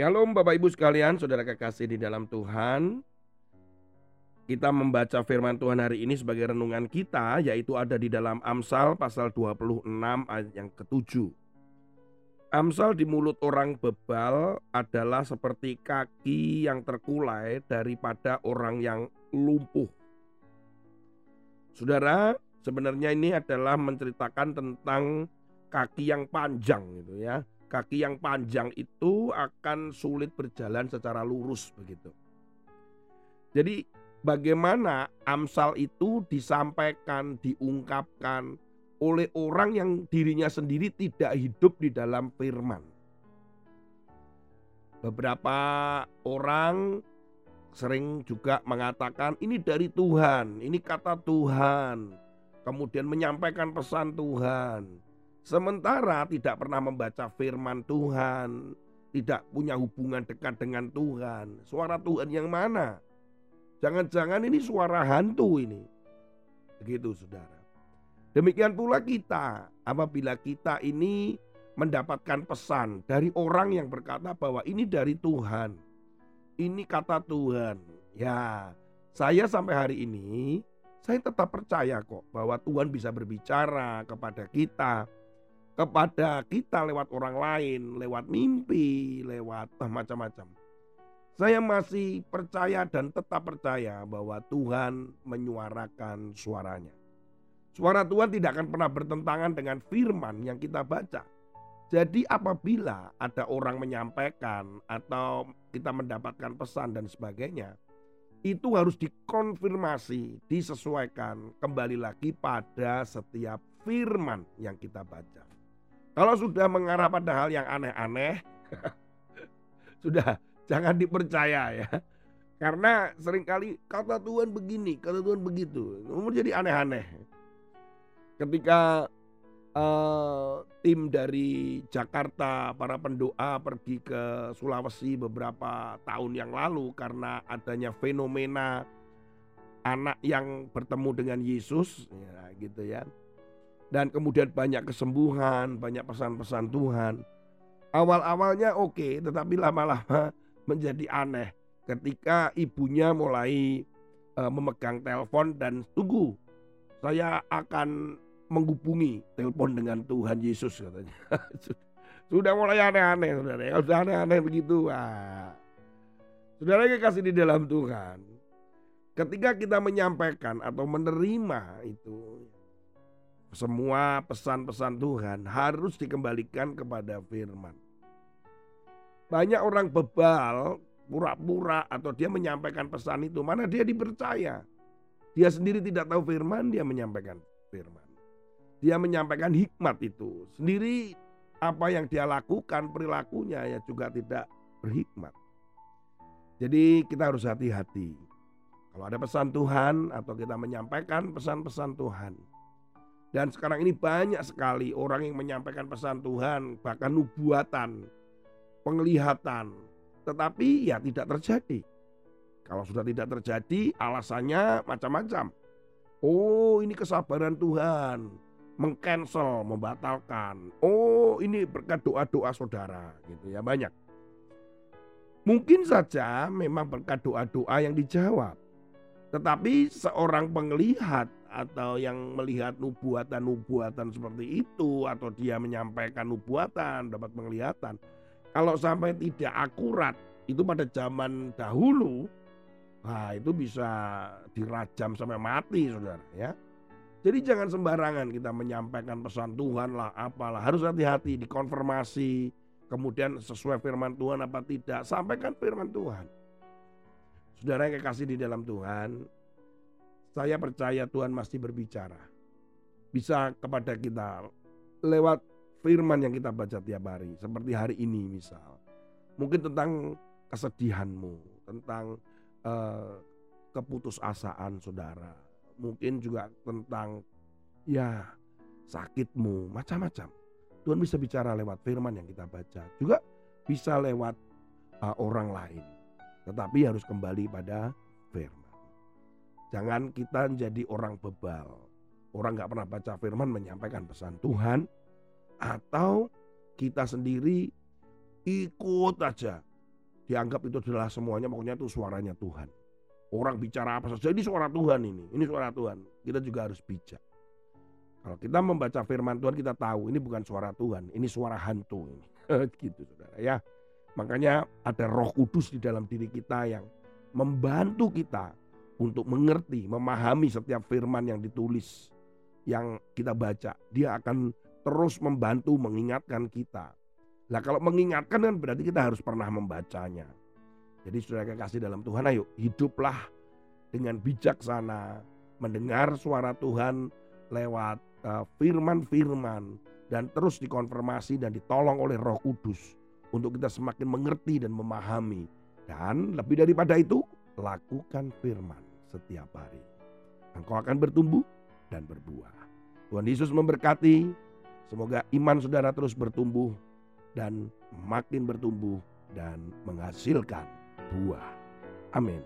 Shalom Bapak Ibu sekalian, saudara kekasih di dalam Tuhan. Kita membaca firman Tuhan hari ini sebagai renungan kita yaitu ada di dalam Amsal pasal 26 ayat yang ketujuh. Amsal di mulut orang bebal adalah seperti kaki yang terkulai daripada orang yang lumpuh. Saudara, sebenarnya ini adalah menceritakan tentang kaki yang panjang gitu ya. Kaki yang panjang itu akan sulit berjalan secara lurus begitu. Jadi bagaimana Amsal itu disampaikan, diungkapkan oleh orang yang dirinya sendiri tidak hidup di dalam firman. Beberapa orang sering juga mengatakan ini dari Tuhan, ini kata Tuhan. Kemudian menyampaikan pesan Tuhan. Sementara tidak pernah membaca firman Tuhan, tidak punya hubungan dekat dengan Tuhan. Suara Tuhan yang mana? Jangan-jangan ini suara hantu ini. Begitu saudara. Demikian pula kita, apabila kita ini mendapatkan pesan dari orang yang berkata bahwa ini dari Tuhan. Ini kata Tuhan. Ya, saya sampai hari ini saya tetap percaya kok bahwa Tuhan bisa berbicara kepada kita kepada kita lewat orang lain, lewat mimpi, lewat macam-macam. Saya masih percaya dan tetap percaya bahwa Tuhan menyuarakan suaranya. Suara Tuhan tidak akan pernah bertentangan dengan firman yang kita baca. Jadi apabila ada orang menyampaikan atau kita mendapatkan pesan dan sebagainya, itu harus dikonfirmasi, disesuaikan kembali lagi pada setiap firman yang kita baca. Kalau sudah mengarah pada hal yang aneh-aneh, sudah jangan dipercaya ya. Karena sering kali kata Tuhan begini, kata Tuhan begitu. Umur jadi aneh-aneh. Ketika uh, tim dari Jakarta, para pendoa pergi ke Sulawesi beberapa tahun yang lalu karena adanya fenomena anak yang bertemu dengan Yesus, ya gitu ya dan kemudian banyak kesembuhan, banyak pesan-pesan Tuhan. Awal-awalnya oke, tetapi lama-lama menjadi aneh ketika ibunya mulai uh, memegang telepon dan tunggu saya akan menghubungi telepon dengan Tuhan Yesus katanya. sudah mulai aneh-aneh saudara. Kalau sudah aneh-aneh begitu, wah. Saudara kasih di dalam Tuhan. Ketika kita menyampaikan atau menerima itu semua pesan-pesan Tuhan harus dikembalikan kepada firman. Banyak orang bebal, pura-pura atau dia menyampaikan pesan itu, mana dia dipercaya. Dia sendiri tidak tahu firman, dia menyampaikan firman. Dia menyampaikan hikmat itu. Sendiri apa yang dia lakukan, perilakunya ya juga tidak berhikmat. Jadi kita harus hati-hati. Kalau ada pesan Tuhan atau kita menyampaikan pesan-pesan Tuhan, dan sekarang ini banyak sekali orang yang menyampaikan pesan Tuhan, bahkan nubuatan, penglihatan, tetapi ya tidak terjadi. Kalau sudah tidak terjadi, alasannya macam-macam. Oh, ini kesabaran Tuhan, mengcancel, membatalkan. Oh, ini berkat doa-doa saudara, gitu ya banyak. Mungkin saja memang berkat doa-doa yang dijawab. Tetapi seorang penglihat atau yang melihat nubuatan-nubuatan seperti itu atau dia menyampaikan nubuatan dapat penglihatan. Kalau sampai tidak akurat itu pada zaman dahulu nah itu bisa dirajam sampai mati saudara ya. Jadi jangan sembarangan kita menyampaikan pesan Tuhan lah apalah harus hati-hati dikonfirmasi kemudian sesuai firman Tuhan apa tidak sampaikan firman Tuhan. Saudara yang kekasih di dalam Tuhan saya percaya Tuhan masih berbicara. Bisa kepada kita lewat firman yang kita baca tiap hari. Seperti hari ini misal. Mungkin tentang kesedihanmu. Tentang uh, keputusasaan saudara. Mungkin juga tentang ya sakitmu. Macam-macam. Tuhan bisa bicara lewat firman yang kita baca. Juga bisa lewat uh, orang lain. Tetapi harus kembali pada firman. Jangan kita jadi orang bebal. Orang gak pernah baca firman menyampaikan pesan Tuhan. Atau kita sendiri ikut aja. dianggap itu adalah semuanya pokoknya itu suaranya Tuhan. Orang bicara apa saja ini suara Tuhan ini, ini suara Tuhan. Kita juga harus bijak. Kalau kita membaca firman Tuhan kita tahu ini bukan suara Tuhan, ini suara hantu ini. gitu Saudara ya. Makanya ada Roh Kudus di dalam diri kita yang membantu kita untuk mengerti, memahami setiap firman yang ditulis yang kita baca. Dia akan terus membantu mengingatkan kita. Nah kalau mengingatkan kan berarti kita harus pernah membacanya. Jadi saudara kasih dalam Tuhan, ayo hiduplah dengan bijaksana, mendengar suara Tuhan lewat uh, firman-firman dan terus dikonfirmasi dan ditolong oleh Roh Kudus untuk kita semakin mengerti dan memahami. Dan lebih daripada itu, lakukan firman setiap hari. Engkau akan bertumbuh dan berbuah. Tuhan Yesus memberkati. Semoga iman saudara terus bertumbuh dan makin bertumbuh dan menghasilkan buah. Amin.